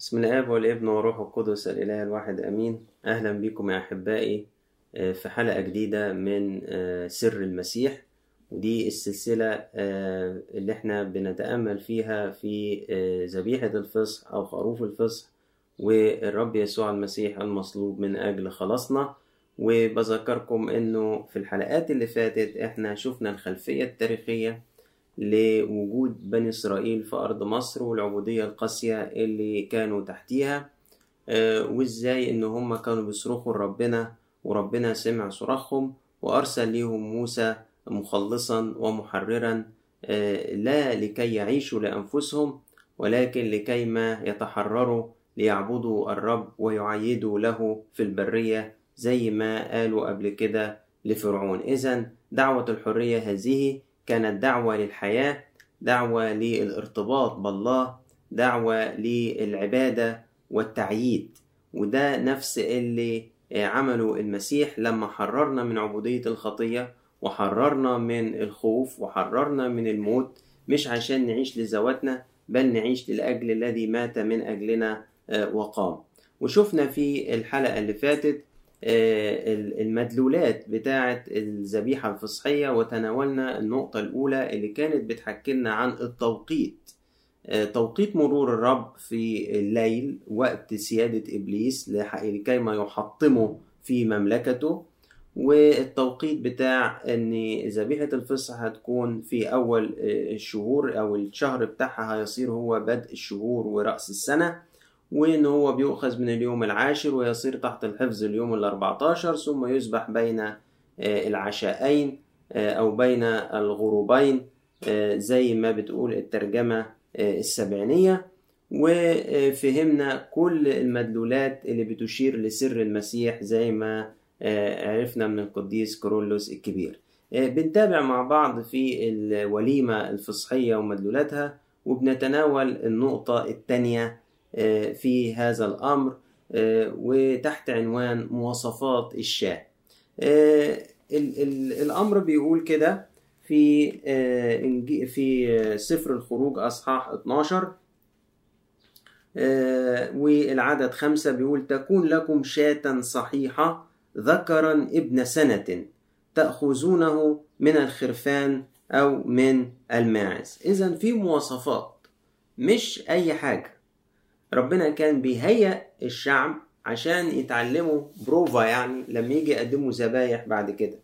بسم الآب والابن والروح القدس الإله الواحد أمين. أهلا بكم يا أحبائي آه، في حلقة جديدة من آه، سر المسيح. ودي السلسلة آه، اللي إحنا بنتأمل فيها في ذبيحة الفصح أو خروف الفصح والرب يسوع المسيح المصلوب من أجل خلاصنا. وبذكركم إنه في الحلقات اللي فاتت إحنا شفنا الخلفية التاريخية لوجود بني إسرائيل في أرض مصر والعبودية القاسية اللي كانوا تحتيها آه، وإزاي إن هم كانوا بيصرخوا لربنا وربنا سمع صراخهم وأرسل ليهم موسى مخلصا ومحررا آه، لا لكي يعيشوا لأنفسهم ولكن لكي ما يتحرروا ليعبدوا الرب ويعيدوا له في البرية زي ما قالوا قبل كده لفرعون. إذا دعوة الحرية هذه كانت دعوة للحياة دعوة للارتباط بالله دعوة للعبادة والتعييد. وده نفس اللي عمله المسيح لما حررنا من عبودية الخطية وحررنا من الخوف وحررنا من الموت مش عشان نعيش لذواتنا بل نعيش للأجل الذي مات من أجلنا آه، وقام. وشفنا في الحلقة اللي فاتت المدلولات بتاعة الذبيحة الفصحية وتناولنا النقطة الأولى اللي كانت بتحكي لنا عن التوقيت. آه، توقيت مرور الرب في الليل وقت سيادة إبليس لكي ما يحطمه في مملكته. والتوقيت بتاع إن ذبيحة الفصح هتكون في أول آه، الشهور أو الشهر بتاعها هيصير هو بدء الشهور ورأس السنة. وإن هو بيؤخذ من اليوم العاشر ويصير تحت الحفظ اليوم الأربعتاشر ثم يذبح بين آه، العشاءين آه، أو بين الغروبين آه، زي ما بتقول الترجمة السبعينية. وفهمنا كل المدلولات اللي بتشير لسر المسيح زي ما عرفنا من القديس كورولوس الكبير. بنتابع مع بعض في الوليمة الفصحية ومدلولاتها وبنتناول النقطة الثانية في هذا الأمر آه، وتحت عنوان مواصفات الشاة. آه، ال- ال- الأمر بيقول كده في آه، في آه، سفر الخروج أصحاح 12 آه، والعدد خمسة بيقول تكون لكم شاة صحيحة ذكرا ابن سنة تأخذونه من الخرفان أو من الماعز. إذا في مواصفات مش أي حاجة. ربنا كان بيهيأ الشعب عشان يتعلموا بروفا يعني لما يجي يقدموا ذبايح بعد كده.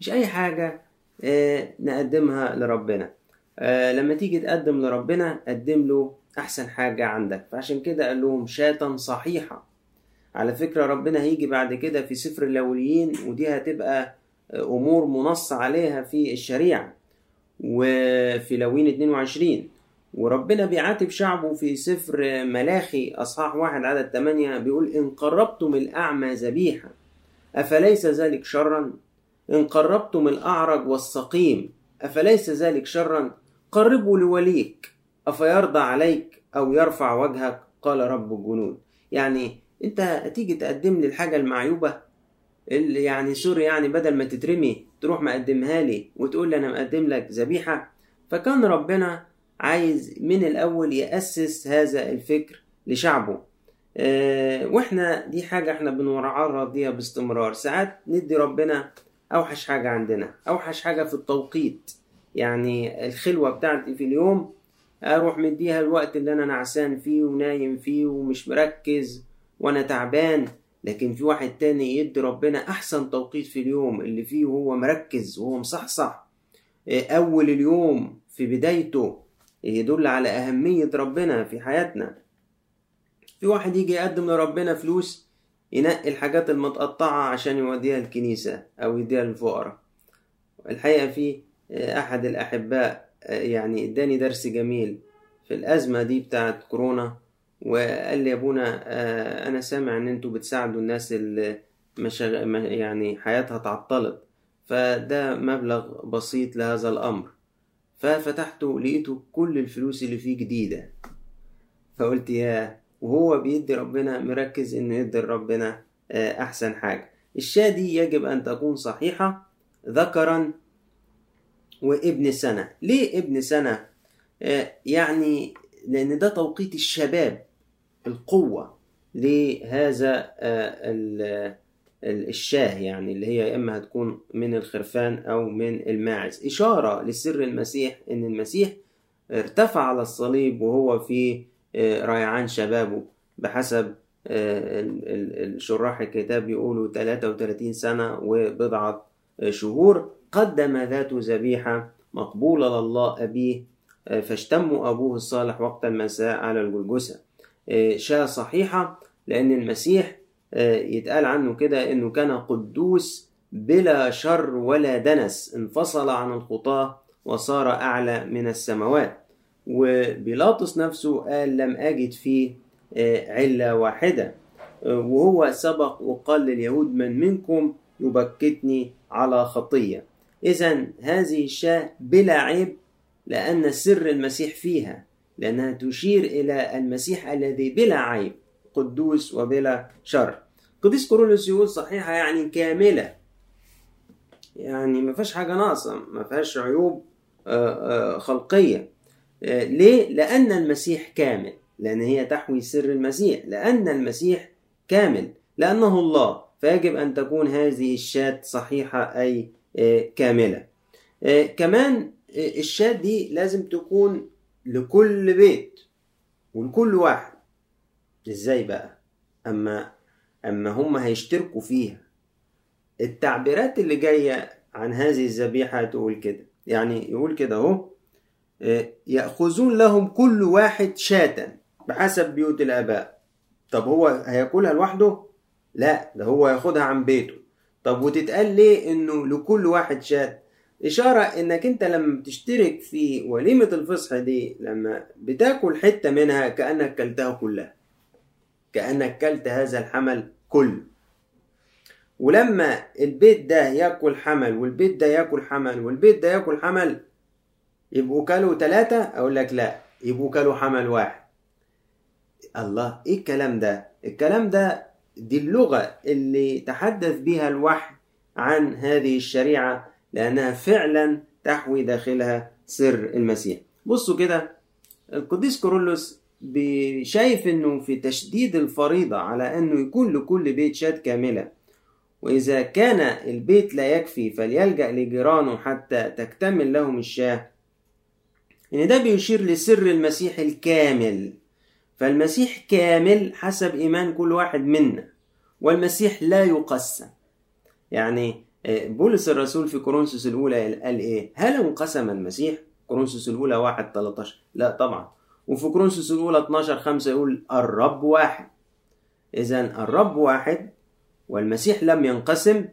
مش أي حاجة آه، نقدمها لربنا. آه، لما تيجي تقدم لربنا قدم له أحسن حاجة عندك. فعشان كده قال لهم شاة صحيحة. على فكرة ربنا هيجي بعد كده في سفر اللاويين ودي هتبقى أمور منص عليها في الشريعة. وفي لاويين 22 وربنا بيعاتب شعبه في سفر ملاخي. أصحاح واحد عدد 8 بيقول إن قربتم الأعمى ذبيحة أفليس ذلك شرا؟ إن قربتم الأعرج والسقيم أفليس ذلك شرا؟ قربوا لوليك أفيرضى عليك أو يرفع وجهك؟ قال رب الجنود. يعني أنت هتيجي تقدم لي الحاجة المعيوبة؟ اللي يعني سوري يعني بدل ما تترمي تروح مقدمها لي وتقول لي أنا مقدم لك ذبيحة. فكان ربنا عايز من الأول يأسس هذا الفكر لشعبه. آه، وإحنا دي حاجة إحنا بنتعرض ليها باستمرار. ساعات ندي ربنا أوحش حاجة عندنا أوحش حاجة في التوقيت. يعني الخلوة بتاعتي في اليوم أروح مديها الوقت اللي أنا نعسان فيه ونايم فيه ومش مركز وأنا تعبان. لكن في واحد تاني يدي ربنا أحسن توقيت في اليوم اللي فيه وهو مركز وهو مصحصح. آه، أول اليوم في بدايته يدل على أهمية ربنا في حياتنا. في واحد يجي يقدم لربنا فلوس ينقي الحاجات المتقطعة عشان يوديها الكنيسة أو يديها للفقراء. الحقيقة في أحد الأحباء يعني إداني درس جميل في الأزمة دي بتاعت كورونا وقال لي يا أبونا آه، أنا سامع إن أنتوا بتساعدوا الناس اللي يعني حياتها تعطلت. فده مبلغ بسيط لهذا الأمر. ففتحته لقيته كل الفلوس اللي فيه جديدة. فقلت يا وهو بيدي ربنا مركز انه يدي ربنا آه، أحسن حاجة. الشاة دي يجب أن تكون صحيحة ذكرا وابن سنة. ليه ابن سنة؟ آه، يعني لأن ده توقيت الشباب القوة لهذا الشاه يعني اللي هي يا إما هتكون من الخرفان أو من الماعز. إشارة لسر المسيح إن المسيح ارتفع على الصليب وهو في ريعان شبابه بحسب الشراح الكتاب يقولوا 33 سنة وبضعة شهور. قدم ذات ذبيحة مقبولة لله أبيه فاشتموا أبوه الصالح وقت المساء على الجلجسة شاة صحيحة لأن المسيح يتقال عنه كده إنه كان قدوس بلا شر ولا دنس انفصل عن الخطاة وصار أعلى من السماوات. وبيلاطس نفسه قال لم أجد فيه علة واحدة. وهو سبق وقال لليهود من منكم يبكتني على خطية. إذا هذه الشاة بلا عيب لأن سر المسيح فيها لأنها تشير إلى المسيح الذي بلا عيب. قدوس وبلا شر. قديس كورولوس يقول صحيحة يعني كاملة. يعني ما فيهاش حاجة ناقصة ما فيهاش عيوب خلقية. ليه؟ لأن المسيح كامل. لأن هي تحوي سر المسيح. لأن المسيح كامل. لأنه الله. فيجب أن تكون هذه الشاة صحيحة أي كاملة. كمان الشاة دي لازم تكون لكل بيت. ولكل واحد. إزاي بقى؟ أما أما هم هيشتركوا فيها. التعبيرات اللي جاية عن هذه الذبيحة تقول كده. يعني يقول كده أهو يأخذون لهم كل واحد شاة بحسب بيوت الآباء. طب هو هياكلها لوحده؟ لا ده هو ياخدها عن بيته. طب وتتقال ليه إنه لكل واحد شاة؟ إشارة إنك أنت لما بتشترك في وليمة الفصح دي لما بتاكل حتة منها كأنك كلتها كلها. كأنك كلت هذا الحمل كله. ولما البيت ده يأكل حمل والبيت ده يأكل حمل والبيت ده يأكل حمل يبقوا كلوا ثلاثة أقول لك لا يبقوا كلوا حمل واحد. الله إيه الكلام ده؟ الكلام ده دي اللغة اللي تحدث بها الوحي عن هذه الشريعة لأنها فعلا تحوي داخلها سر المسيح. بصوا كده القديس كورولوس شايف إنه في تشديد الفريضة على أنه يكون لكل بيت شاة كاملة. وإذا كان البيت لا يكفي فليلجأ لجيرانه حتى تكتمل لهم الشاة. ان ده بيشير لسر المسيح الكامل. فالمسيح كامل حسب إيمان كل واحد منا والمسيح لا يقسم. يعني بولس الرسول في كورنثوس الأولى قال إيه؟ هل انقسم المسيح؟ كورنثوس الأولى 1 13 لا طبعا. وفي كورنثوس الأولى 12 5 يقول الرب واحد. إذا الرب واحد والمسيح لم ينقسم.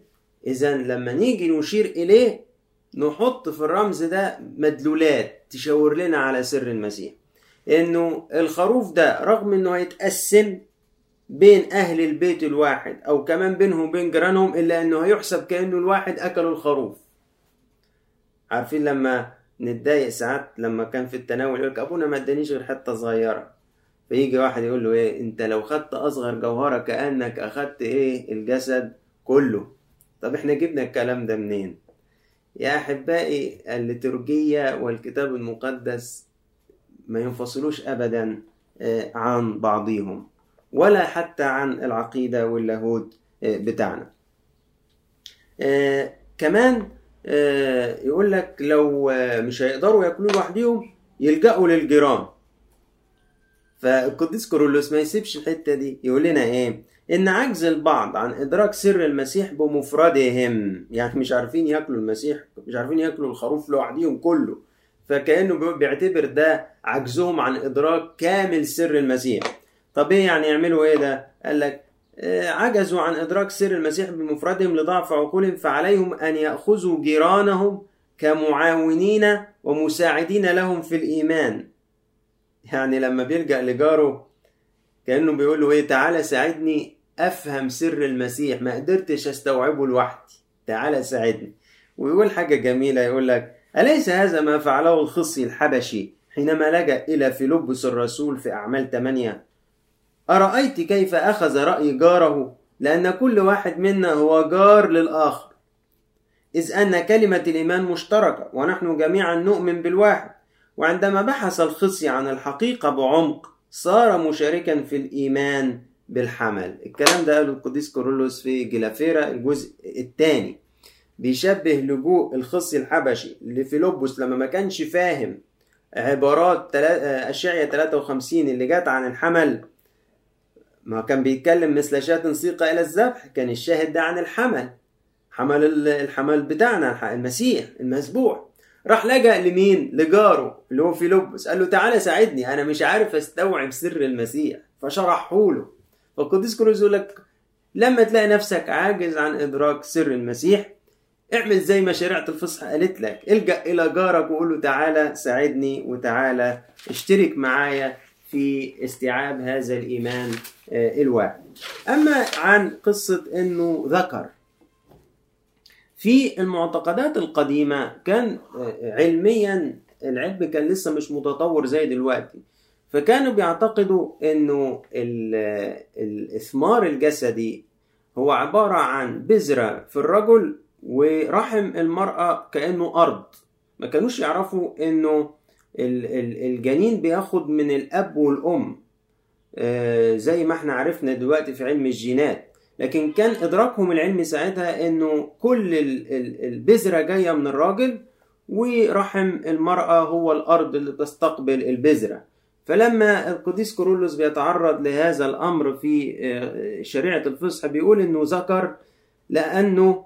إذا لما نيجي نشير إليه نحط في الرمز ده مدلولات تشاور لنا على سر المسيح. إنه الخروف ده رغم إنه هيتقسم بين أهل البيت الواحد أو كمان بينهم وبين جيرانهم إلا إنه هيحسب كأنه الواحد أكلوا الخروف. عارفين لما نتضايق ساعات لما كان في التناول يقول أبونا ما ادانيش غير حتة صغيرة. فيجي واحد يقول له إيه أنت لو خدت أصغر جوهرة كأنك أخدت إيه الجسد كله. طب إحنا جبنا الكلام ده منين؟ يا أحبائي الليتورجية والكتاب المقدس ما ينفصلوش أبدا عن بعضهم ولا حتى عن العقيدة واللاهوت بتاعنا. آه كمان آه يقول لك لو مش هيقدروا ياكلوا لوحدهم يلجأوا للجيران. فالقديس كورولوس ما يسيبش الحتة دي. يقول لنا إيه؟ إن عجز البعض عن إدراك سر المسيح بمفردهم. يعني مش عارفين ياكلوا المسيح مش عارفين ياكلوا الخروف لوحدهم كله. فكأنه بيعتبر ده عجزهم عن إدراك كامل سر المسيح. طب إيه يعني يعملوا إيه ده؟ قال لك آه عجزوا عن إدراك سر المسيح بمفردهم لضعف عقولهم فعليهم أن يأخذوا جيرانهم كمعاونين ومساعدين لهم في الإيمان. يعني لما بيلجأ لجاره كأنه بيقول له إيه تعالى ساعدني أفهم سر المسيح ما قدرتش أستوعبه لوحدي. تعالى ساعدني. ويقول حاجة جميلة يقول لك أليس هذا ما فعله الخصي الحبشي حينما لجأ إلى فيلبس الرسول في أعمال 8 أرأيت كيف أخذ رأي جاره؟ لأن كل واحد منا هو جار للآخر. إذ أن كلمة الإيمان مشتركة ونحن جميعا نؤمن بالواحد. وعندما بحث الخصي عن الحقيقة بعمق صار مشاركا في الإيمان بالحمل. الكلام ده قاله القديس كورولوس في جلافيرا الجزء الثاني. بيشبه لجوء الخصي الحبشي لفيلبس لما ما كانش فاهم عبارات أشعية 53 اللي جت عن الحمل. ما كان بيتكلم مثل شاة سيق إلى الذبح كان الشاهد ده عن الحمل. حمل الحمل بتاعنا المسيح المذبوح. راح لجأ لمين؟ لجاره اللي هو فيلبس. قال له تعالى ساعدني أنا مش عارف أستوعب سر المسيح. فشرحه له. فالقديس كروز يقول لك لما تلاقي نفسك عاجز عن إدراك سر المسيح اعمل زي ما شريعة الفصح قالت لك. إلجأ إلى جارك وقول له تعالى ساعدني وتعالى اشترك معايا في استيعاب هذا الإيمان الواحد. أما عن قصة أنه ذكر في المعتقدات القديمة كان علميا العلم كان لسه مش متطور زي دلوقتي فكانوا بيعتقدوا إنه الإثمار الجسدي هو عبارة عن بذرة في الرجل ورحم المرأة كأنه أرض. ما كانوش يعرفوا إنه الجنين بياخد من الأب والأم. زي ما إحنا عرفنا دلوقتي في علم الجينات. لكن كان إدراكهم العلمي ساعتها إنه كل البذرة جاية من الراجل ورحم المرأة هو الأرض اللي تستقبل البذرة. فلما القديس كورولوس بيتعرض لهذا الأمر في شريعة الفصح بيقول إنه ذكر لأنه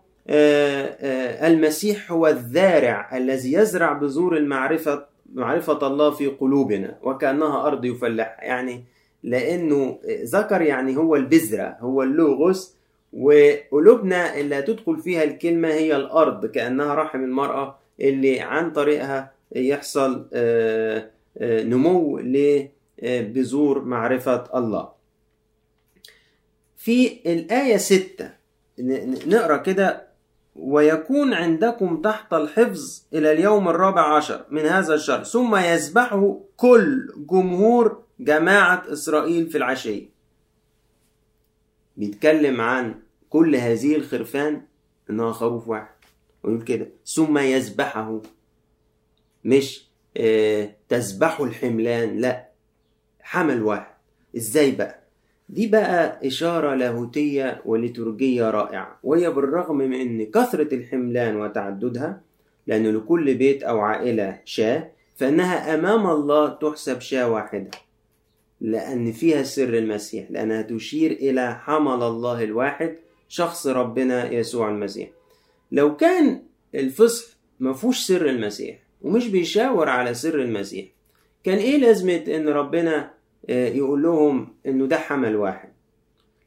المسيح هو الذارع الذي يزرع بذور المعرفة معرفة الله في قلوبنا وكأنها أرض يفلحها يعني لأنه ذكر يعني هو البذرة هو اللوغوس وقلوبنا اللي هتدخل فيها الكلمة هي الأرض كأنها رحم المرأة اللي عن طريقها يحصل نمو لبذور معرفة الله. في الآية ستة نقرأ كده ويكون عندكم تحت الحفظ إلى اليوم الرابع عشر من هذا الشهر ثم يذبحه كل جمهور جماعة إسرائيل في العشية بيتكلم عن كل هذه الخرفان إنها خروف واحد ويقول كده. ثم يذبحه مش آه الحملان لا حمل واحد. إزاي بقى؟ دي بقى إشارة لاهوتية وليتورجية رائعة وهي بالرغم من أن كثرة الحملان وتعددها لأن لكل بيت أو عائلة شاة فإنها أمام الله تحسب شاة واحدة لأن فيها سر المسيح لأنها تشير إلى حمل الله الواحد شخص ربنا يسوع المسيح. لو كان الفصح مفهوش سر المسيح ومش بيشاور على سر المسيح كان إيه لازمة إن ربنا يقول لهم إنه ده حمل واحد.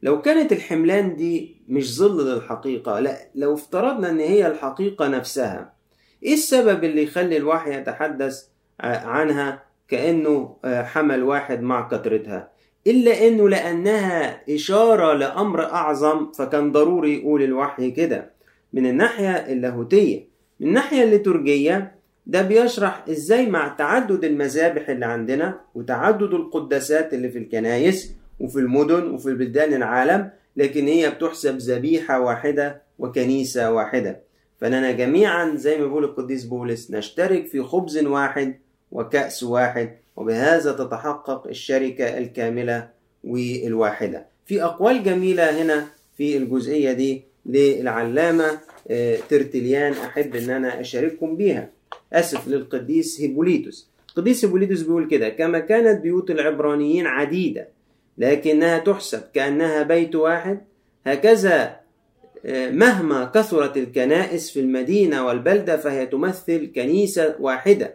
لو كانت الحملان دي مش ظل للحقيقة لا لو افترضنا إن هي الحقيقة نفسها إيه السبب اللي يخلي الوحي يتحدث عنها كأنه حمل واحد مع كثرتها إلا أنه لأنها إشارة لأمر أعظم فكان ضروري يقول الوحي كده. من الناحية اللاهوتية من الناحية الليتورجية ده بيشرح إزاي مع تعدد المذابح اللي عندنا وتعدد القداسات اللي في الكنايس وفي المدن وفي بلدان العالم لكن هي بتحسب ذبيحة واحدة وكنيسة واحدة. فإننا جميعا زي ما بيقول القديس بولس نشترك في خبز واحد وكأس واحد وبهذا تتحقق الشركة الكاملة والواحدة. في أقوال جميلة هنا في الجزئية دي للعلامة ترتليان أحب أن أنا أشارككم بيها. أسف للقديس هيبوليتوس القديس هيبوليتوس بيقول كده كما كانت بيوت العبرانيين عديدة لكنها تحسب كأنها بيت واحد هكذا مهما كثرت الكنائس في المدينة والبلدة فهي تمثل كنيسة واحدة.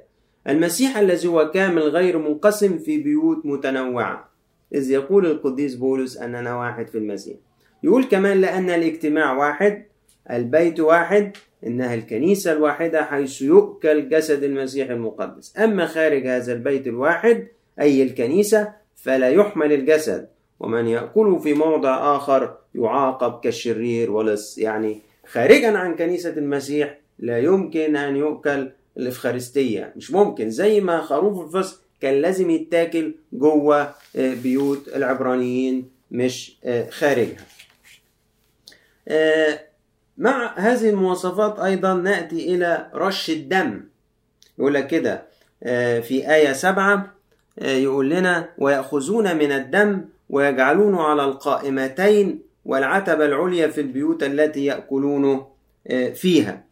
المسيح الذي هو كامل غير منقسم في بيوت متنوعة. إذ يقول القديس بولس أننا واحد في المسيح يقول كمان لأن الاجتماع واحد البيت واحد إنها الكنيسة الواحدة حيث يؤكل جسد المسيح المقدس. أما خارج هذا البيت الواحد أي الكنيسة فلا يحمل الجسد. ومن يأكله في موضع آخر يعاقب كالشرير ولص يعني خارجا عن كنيسة المسيح لا يمكن أن يؤكل الإفخارستية. مش ممكن. زي ما خروف الفصح كان لازم يتاكل جوه بيوت العبرانيين مش خارجها. مع هذه المواصفات أيضا نأتي إلى رش الدم. يقول لك كده في آية سبعة يقول لنا ويأخذون من الدم ويجعلونه على القائمتين والعتبة العليا في البيوت التي يأكلون فيها.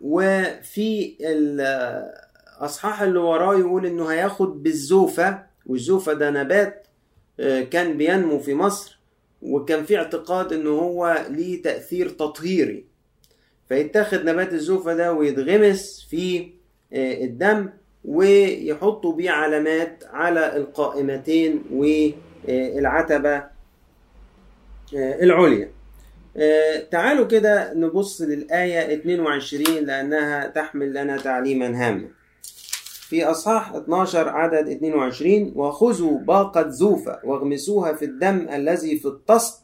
وفي الأصحاح اللي وراه يقول إنه هياخد بالزوفة والزوفة ده نبات كان بينمو في مصر. وكان في اعتقاد إنه هو ليه تأثير تطهيري. فيتاخد نبات الزوفة ده ويتغمس في الدم ويحطوا بيه علامات على القائمتين والعتبة العليا. تعالوا كده نبص للآية 22 لأنها تحمل لنا تعليما هاما. في أصحاح 12 عدد 22 وخذوا باقة زوفة واغمسوها في الدم الذي في الطست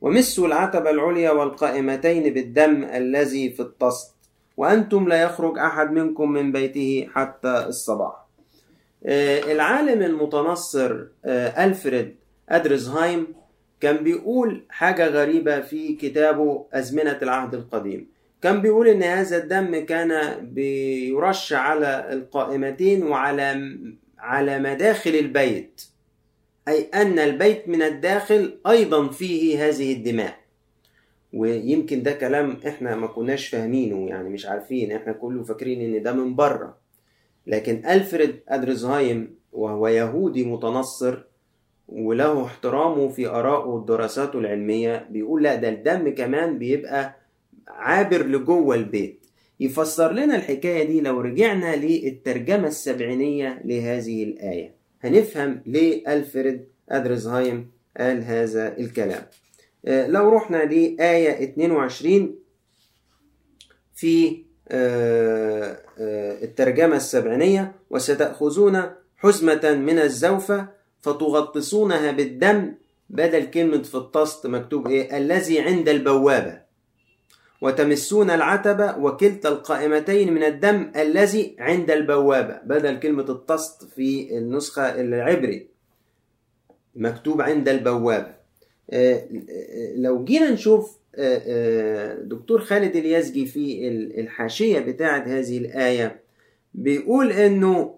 ومسوا العتبة العليا والقائمتين بالدم الذي في الطست وأنتم لا يخرج أحد منكم من بيته حتى الصباح. العالم المتنصر ألفريد أدرزهايم كان بيقول حاجة غريبة في كتابه أزمنة العهد القديم. كان بيقول إن هذا الدم كان بيرش على القائمتين وعلى على مداخل البيت. أي أن البيت من الداخل أيضا فيه هذه الدماء. ويمكن ده كلام إحنا ما كناش فاهمينه يعني مش عارفين. إحنا كله فاكرين إن ده من بره. لكن ألفريد أدرزهايم وهو يهودي متنصر وله احترامه في آرائه ودراساته العلمية بيقول لا ده الدم كمان بيبقى عابر لجوه البيت. يفسر لنا الحكاية دي لو رجعنا للترجمة السبعينية لهذه الآية. هنفهم ليه ألفريد أدرزهايم قال هذا الكلام. لو رحنا لآية 22 في الترجمة السبعينية وستأخذون حزمة من الزوفة فتغطسونها بالدم بدل كلمة في الطست مكتوب إيه؟ الذي عند البوابة. وتمسون العتبة وكلتا القائمتين من الدم الذي عند البوابة بدل كلمة الطست في النسخة العبري. مكتوب عند البوابة. لو جينا نشوف دكتور خالد اليزجي في الحاشية بتاعة هذه الآية بيقول إنه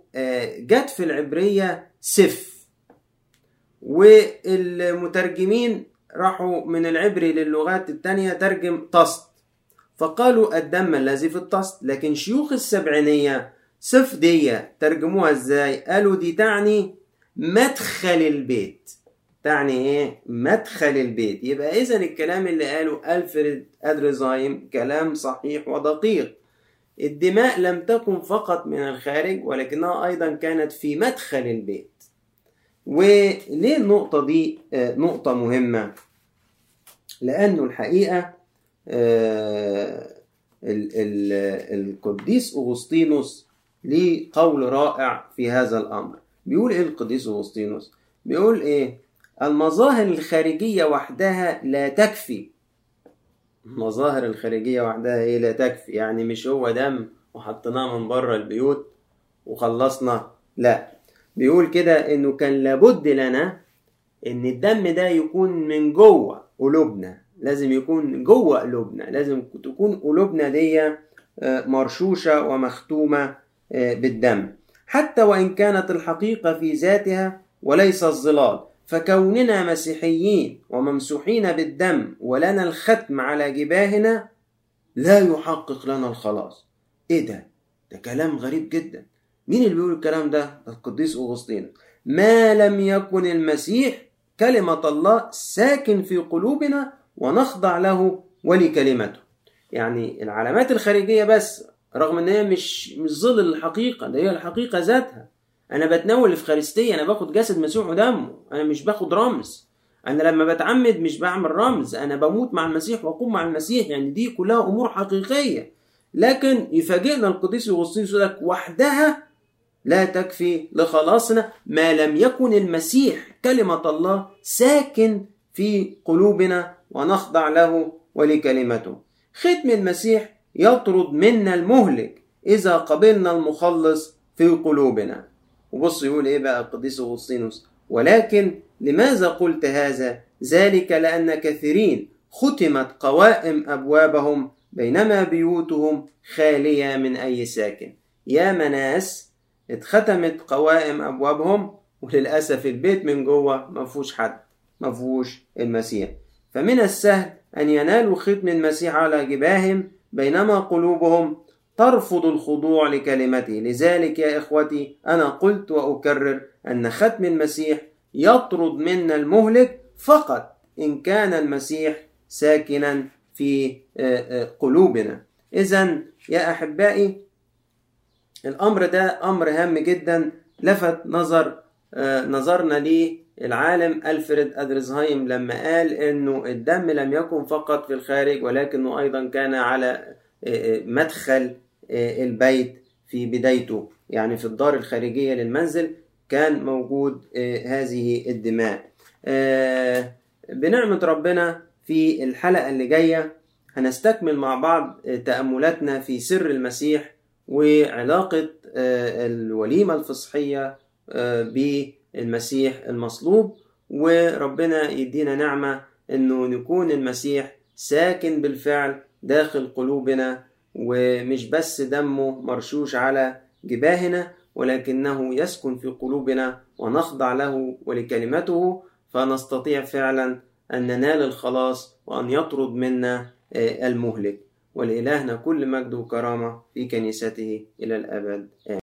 جت في العبرية سف. والمترجمين راحوا من العبري للغات التانية ترجم طست فقالوا الدم الذي في الطست لكن شيوخ السبعينية سف دي ترجموها إزاي؟ قالوا دي تعني مدخل البيت. تعني إيه؟ مدخل البيت. يبقى إذا الكلام اللي قاله ألفريد أدريزايم كلام صحيح ودقيق. الدماء لم تكن فقط من الخارج ولكنها أيضا كانت في مدخل البيت. وليه النقطة دي؟ نقطة مهمة. لأنه الحقيقة القديس أغسطينوس ليه قول رائع في هذا الأمر. بيقول إيه القديس أغسطينوس؟ بيقول إيه؟ المظاهر الخارجية وحدها لا تكفي. المظاهر الخارجية وحدها إيه؟ لا تكفي. يعني مش هو دم وحطيناه من بره البيوت وخلصنا. لا. بيقول كده إنه كان لابد لنا إن الدم ده يكون من جوه قلوبنا. لازم يكون جوه قلوبنا لازم تكون قلوبنا دي مرشوشة ومختومة بالدم. حتى وإن كانت الحقيقة في ذاتها وليس الظلال. فكوننا مسيحيين وممسوحين بالدم ولنا الختم على جباهنا لا يحقق لنا الخلاص. إيه ده؟ ده كلام غريب جدا. مين اللي بيقول الكلام ده؟ القديس أغسطين. ما لم يكن المسيح كلمة الله ساكن في قلوبنا ونخضع له ولكلمته. يعني العلامات الخارجية بس رغم إن هي مش مش ظل الحقيقة ده هي الحقيقة ذاتها. أنا بتناول الافخارستية أنا باخد جسد مسيح ودمه أنا مش باخد رمز. أنا لما بتعمد مش بعمل رمز أنا بموت مع المسيح وأقوم مع المسيح يعني دي كلها أمور حقيقية. لكن يفاجئنا القديس يغسطينوس لك وحدها لا تكفي لخلاصنا ما لم يكن المسيح كلمة الله ساكن في قلوبنا ونخضع له ولكلمته. ختم المسيح يطرد منا المهلك إذا قبلنا المخلص في قلوبنا. وبص يقول إيه بقى القديس أغسطينوس؟ ولكن لماذا قلت هذا؟ ذلك لأن كثيرين ختمت قوائم أبوابهم بينما بيوتهم خالية من أي ساكن. يا مناس اتختمت قوائم أبوابهم وللأسف البيت من جوه ما فيهوش حد ما فيهوش المسيح. فمن السهل أن ينالوا ختم المسيح على جباههم بينما قلوبهم ترفض الخضوع لكلمته. لذلك يا إخوتي أنا قلت وأكرر أن ختم المسيح يطرد منا المهلك فقط إن كان المسيح ساكنا في قلوبنا. إذا يا أحبائي الأمر ده أمر هام جدا لفت نظر نظرنا ليه العالم ألفريد أدرزهايم لما قال إنه الدم لم يكن فقط في الخارج ولكنه أيضا كان على مدخل البيت في بدايته. يعني في الدار الخارجية للمنزل كان موجود هذه الدماء. بنعمة ربنا في الحلقة اللي جاية هنستكمل مع بعض تأملاتنا في سر المسيح وعلاقة الوليمة الفصحية بالمسيح المصلوب وربنا يدينا نعمة إنه نكون المسيح ساكن بالفعل داخل قلوبنا ومش بس دمه مرشوش على جباهنا ولكنه يسكن في قلوبنا ونخضع له ولكلمته فنستطيع فعلا أن ننال الخلاص وأن يطرد منا المهلك. ولإلهنا كل مجد وكرامة في كنيسته إلى الأبد. آمين.